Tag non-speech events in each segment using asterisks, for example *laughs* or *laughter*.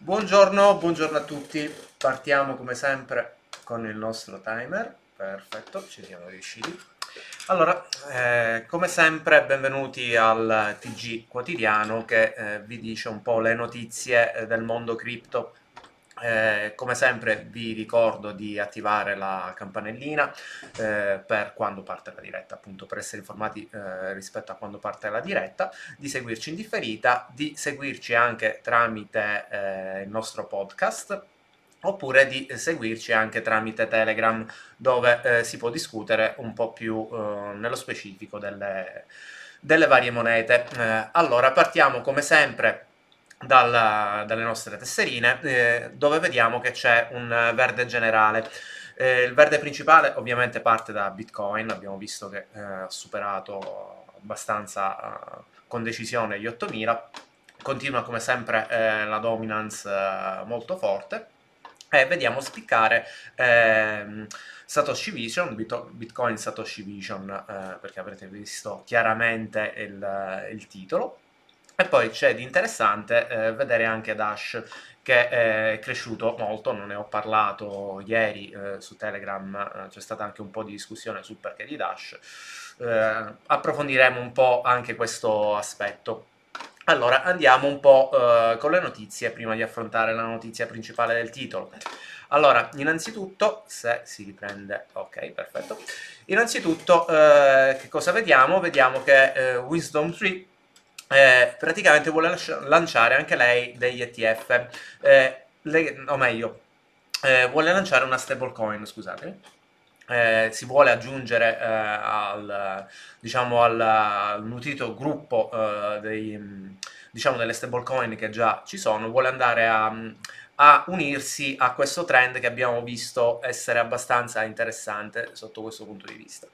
Buongiorno, buongiorno a tutti. Partiamo come sempre con il nostro timer. Perfetto, ci siamo riusciti. Allora, eh, come sempre, benvenuti al TG quotidiano che eh, vi dice un po' le notizie eh, del mondo cripto eh, come sempre vi ricordo di attivare la campanellina eh, per quando parte la diretta, appunto per essere informati eh, rispetto a quando parte la diretta, di seguirci in differita, di seguirci anche tramite eh, il nostro podcast oppure di seguirci anche tramite Telegram dove eh, si può discutere un po' più nello specifico delle, delle varie monete. allora partiamo come sempre dalla, dalle nostre tesserine, eh, dove vediamo che c'è un verde generale. Eh, il verde principale ovviamente parte da Bitcoin, abbiamo visto che eh, ha superato abbastanza eh, con decisione gli 8000, continua come sempre eh, la dominance eh, molto forte. E vediamo spiccare ehm, Satoshi Vision, Bitcoin Satoshi Vision, perché avrete visto chiaramente il, il titolo, e poi c'è di interessante eh, vedere anche Dash che è cresciuto molto, non ne ho parlato ieri eh, su Telegram, eh, c'è stata anche un po' di discussione sul perché di Dash, eh, approfondiremo un po' anche questo aspetto. Allora, andiamo un po' eh, con le notizie prima di affrontare la notizia principale del titolo. Allora, innanzitutto, se si riprende, ok, perfetto. Innanzitutto, eh, che cosa vediamo? Vediamo che Wisdom 3 eh, praticamente vuole lanciare anche lei degli ETF, eh, le, o meglio, eh, vuole lanciare una stablecoin, scusate. Eh, si vuole aggiungere eh, al, diciamo, al, al nutrito gruppo eh, dei, diciamo, delle stablecoin che già ci sono, vuole andare a, a unirsi a questo trend che abbiamo visto essere abbastanza interessante sotto questo punto di vista.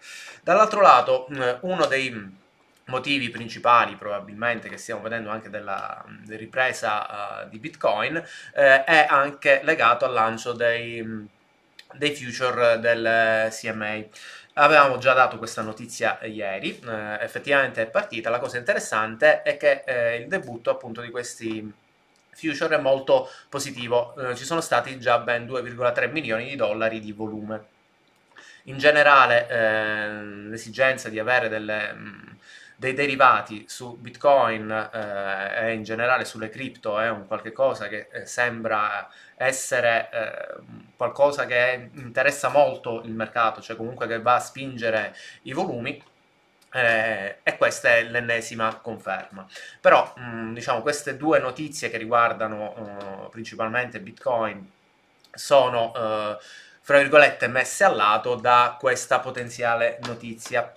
Dall'altro lato, uno dei motivi principali probabilmente che stiamo vedendo anche della, della ripresa uh, di Bitcoin eh, è anche legato al lancio dei, dei future del CMA. Avevamo già dato questa notizia ieri, eh, effettivamente è partita. La cosa interessante è che eh, il debutto appunto di questi future è molto positivo. Eh, ci sono stati già ben 2,3 milioni di dollari di volume. In generale eh, l'esigenza di avere delle mh, dei derivati su Bitcoin eh, e in generale sulle cripto è un qualche cosa che eh, sembra essere eh, qualcosa che interessa molto il mercato, cioè comunque che va a spingere i volumi. Eh, e questa è l'ennesima conferma. Però, mh, mm, diciamo, queste due notizie che riguardano uh, principalmente Bitcoin sono, fra virgolette, messe al lato da questa potenziale notizia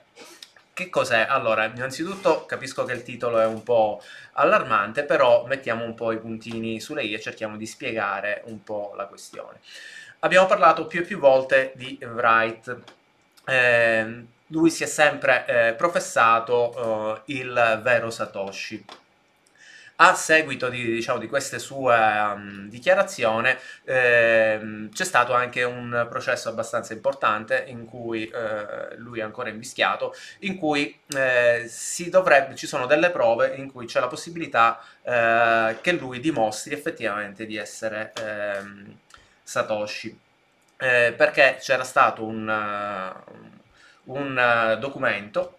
che cos'è? Allora, innanzitutto capisco che il titolo è un po' allarmante, però mettiamo un po' i puntini sulle i e cerchiamo di spiegare un po' la questione. Abbiamo parlato più e più volte di Wright. Eh, lui si è sempre eh, professato eh, il vero Satoshi a seguito di, diciamo, di queste sue um, dichiarazioni eh, c'è stato anche un processo abbastanza importante in cui eh, lui è ancora invischiato, in cui eh, dovrebbe, ci sono delle prove in cui c'è la possibilità eh, che lui dimostri effettivamente di essere ehm, Satoshi. Eh, perché c'era stato un, un documento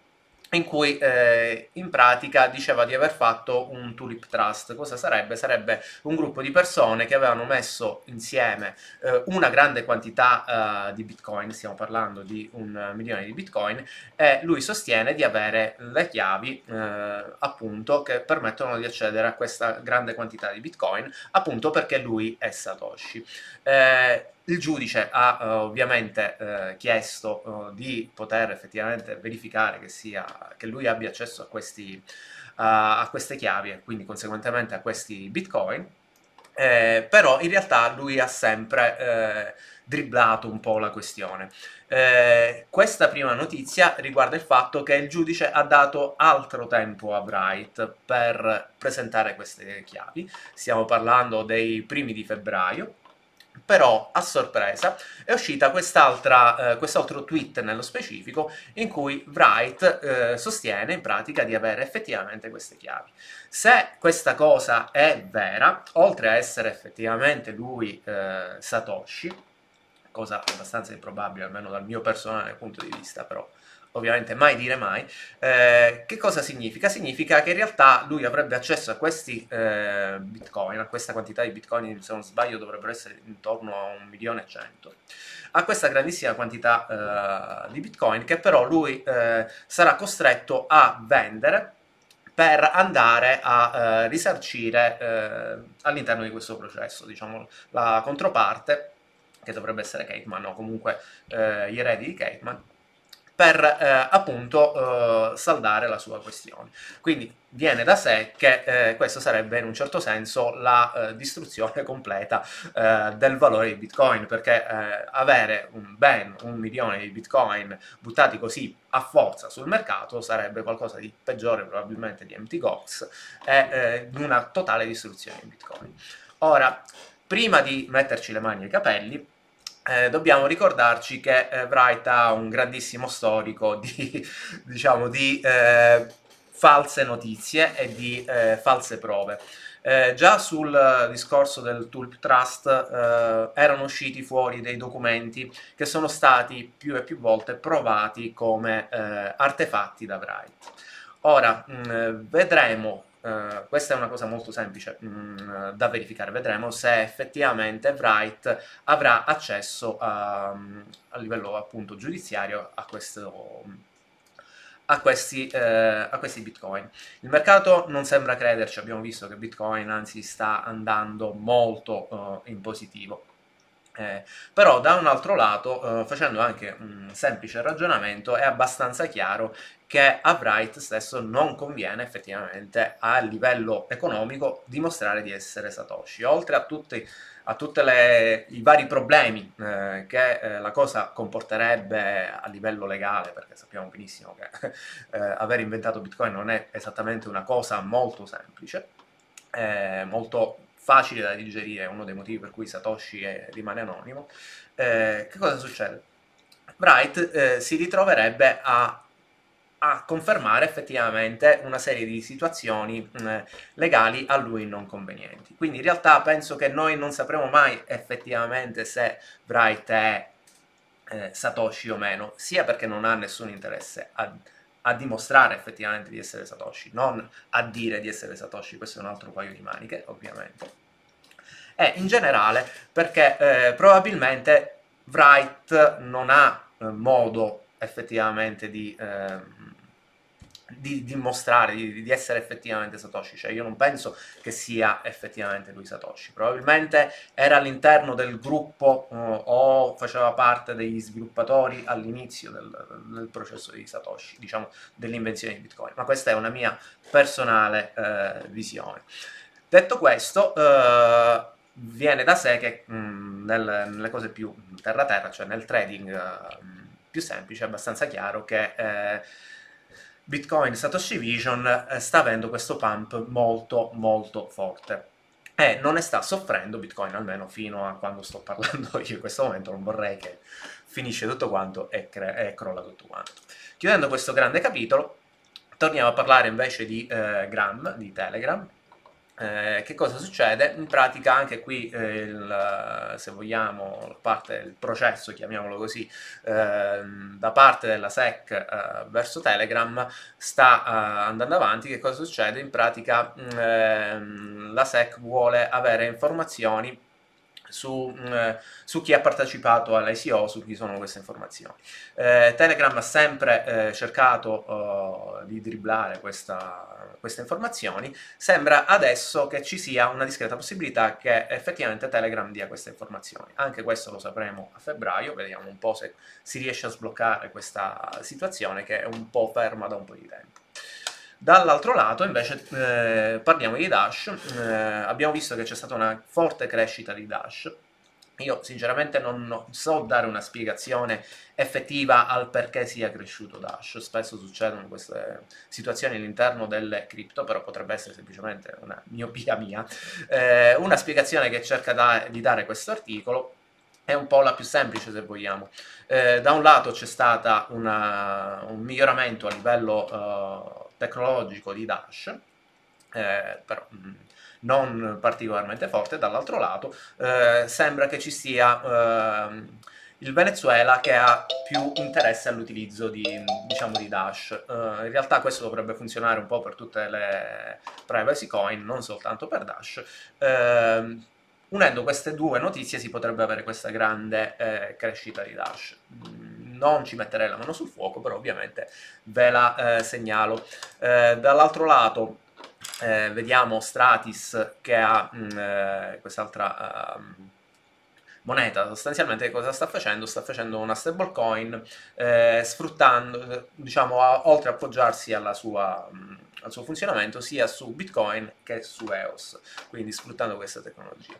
in cui eh, in pratica diceva di aver fatto un Tulip Trust. Cosa sarebbe? Sarebbe un gruppo di persone che avevano messo insieme eh, una grande quantità eh, di bitcoin, stiamo parlando di un milione di bitcoin, e lui sostiene di avere le chiavi eh, appunto che permettono di accedere a questa grande quantità di bitcoin, appunto perché lui è Satoshi. Eh, il giudice ha uh, ovviamente uh, chiesto uh, di poter effettivamente verificare che, sia, che lui abbia accesso a, questi, a queste chiavi e quindi conseguentemente a questi bitcoin, eh, però in realtà lui ha sempre eh, dribblato un po' la questione. Eh, questa prima notizia riguarda il fatto che il giudice ha dato altro tempo a Bright per presentare queste chiavi, stiamo parlando dei primi di febbraio, però a sorpresa è uscita quest'altra, eh, quest'altro tweet nello specifico in cui Wright eh, sostiene in pratica di avere effettivamente queste chiavi. Se questa cosa è vera, oltre a essere effettivamente lui eh, Satoshi, cosa abbastanza improbabile almeno dal mio personale punto di vista, però ovviamente mai dire mai, eh, che cosa significa? Significa che in realtà lui avrebbe accesso a questi eh, bitcoin, a questa quantità di bitcoin, se non sbaglio dovrebbero essere intorno a un milione e cento, a questa grandissima quantità eh, di bitcoin che però lui eh, sarà costretto a vendere per andare a eh, risarcire eh, all'interno di questo processo, diciamo, la controparte, che dovrebbe essere Cateman o comunque gli eredi di Cateman, per eh, appunto eh, saldare la sua questione. Quindi viene da sé che eh, questo sarebbe in un certo senso la eh, distruzione completa eh, del valore di Bitcoin, perché eh, avere un ben un milione di Bitcoin buttati così a forza sul mercato sarebbe qualcosa di peggiore probabilmente di Mt. Gox e una totale distruzione di Bitcoin. Ora, prima di metterci le mani ai capelli, eh, dobbiamo ricordarci che eh, Wright ha un grandissimo storico di, *laughs* diciamo, di eh, false notizie e di eh, false prove. Eh, già sul discorso del Tulip Trust eh, erano usciti fuori dei documenti che sono stati più e più volte provati come artefatti da Wright. Ora, mh, mm, vedremo Uh, questa è una cosa molto semplice mh, mm, da verificare, vedremo se effettivamente Wright avrà accesso a, a livello appunto giudiziario a, questo, a, questi, eh, a, questi, bitcoin. Il mercato non sembra crederci, abbiamo visto che bitcoin anzi sta andando molto uh, in positivo. Eh, però da un altro lato, eh, facendo anche un semplice ragionamento, è abbastanza chiaro che a Wright stesso non conviene effettivamente a livello economico dimostrare di essere Satoshi. Oltre a tutti a tutti i vari problemi eh, che eh, la cosa comporterebbe a livello legale, perché sappiamo benissimo che *laughs* eh, aver inventato Bitcoin non è esattamente una cosa molto semplice, molto facile da digerire, uno dei motivi per cui Satoshi è, rimane anonimo. Eh, che cosa succede? Wright eh, si ritroverebbe a a confermare effettivamente una serie di situazioni eh, legali a lui non convenienti. Quindi in realtà penso che noi non sapremo mai effettivamente se Wright è eh, Satoshi o meno, sia perché non ha nessun interesse a, a, dimostrare effettivamente di essere Satoshi, non a dire di essere Satoshi, questo è un altro paio di maniche, ovviamente. E in generale perché eh, probabilmente Wright non ha eh, modo effettivamente di ehm, di dimostrare di, di, essere effettivamente Satoshi, cioè io non penso che sia effettivamente lui Satoshi, probabilmente era all'interno del gruppo uh, o faceva parte degli sviluppatori all'inizio del, del, processo di Satoshi, diciamo dell'invenzione di Bitcoin, ma questa è una mia personale uh, visione. Detto questo, uh, viene da sé che mh, mm, nel, nelle cose più terra-terra, cioè nel trading più semplice, è abbastanza chiaro che Bitcoin Satoshi Vision eh, sta avendo questo pump molto molto forte e non ne sta soffrendo Bitcoin almeno fino a quando sto parlando *laughs* io in questo momento non vorrei che finisce tutto quanto e, e crolla tutto quanto. Chiudendo questo grande capitolo torniamo a parlare invece di eh, Gram, di Telegram eh, che cosa succede? In pratica anche qui, eh, il, se vogliamo, la parte del processo, chiamiamolo così, eh, da parte della SEC eh, verso Telegram sta eh, andando avanti. Che cosa succede? In pratica ehm, la SEC vuole avere informazioni su, mh, mm, su, chi ha partecipato all'ICO, su chi sono queste informazioni. Eh, Telegram ha sempre eh, cercato uh, di dribblare questa, queste informazioni, sembra adesso che ci sia una discreta possibilità che effettivamente Telegram dia queste informazioni. Anche questo lo sapremo a febbraio, vediamo un po' se si riesce a sbloccare questa situazione che è un po' ferma da un po' di tempo. Dall'altro lato invece eh, parliamo di Dash, eh, abbiamo visto che c'è stata una forte crescita di Dash, io sinceramente non so dare una spiegazione effettiva al perché sia cresciuto Dash. Spesso succedono queste situazioni all'interno delle cripto, però potrebbe essere semplicemente una miopia mia. Eh, una spiegazione che cerca da, di dare questo articolo è un po' la più semplice se vogliamo. Eh, da un lato c'è stato un miglioramento a livello uh, tecnologico di Dash, eh, però mh, mm, non particolarmente forte, dall'altro lato eh, sembra che ci sia eh, il Venezuela che ha più interesse all'utilizzo di, diciamo, di Dash. Uh, in realtà questo dovrebbe funzionare un po' per tutte le privacy coin, non soltanto per Dash. Uh, unendo queste due notizie si potrebbe avere questa grande eh, crescita di Dash. Non ci metterei la mano sul fuoco, però ovviamente ve la eh, segnalo. Eh, dall'altro lato eh, vediamo Stratis che ha mm, quest'altra... Moneta sostanzialmente cosa sta facendo? Sta facendo una stablecoin eh, sfruttando, diciamo, a, oltre a appoggiarsi sua, mh, al suo funzionamento sia su Bitcoin che su EOS, quindi sfruttando questa tecnologia.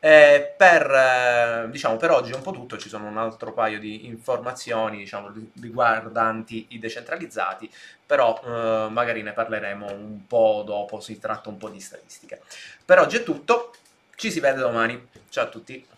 Eh, per, eh, diciamo, per oggi è un po' tutto, ci sono un altro paio di informazioni diciamo, riguardanti i decentralizzati, però eh, magari ne parleremo un po' dopo, si tratta un po' di statistiche. Per oggi è tutto, ci si vede domani, ciao a tutti!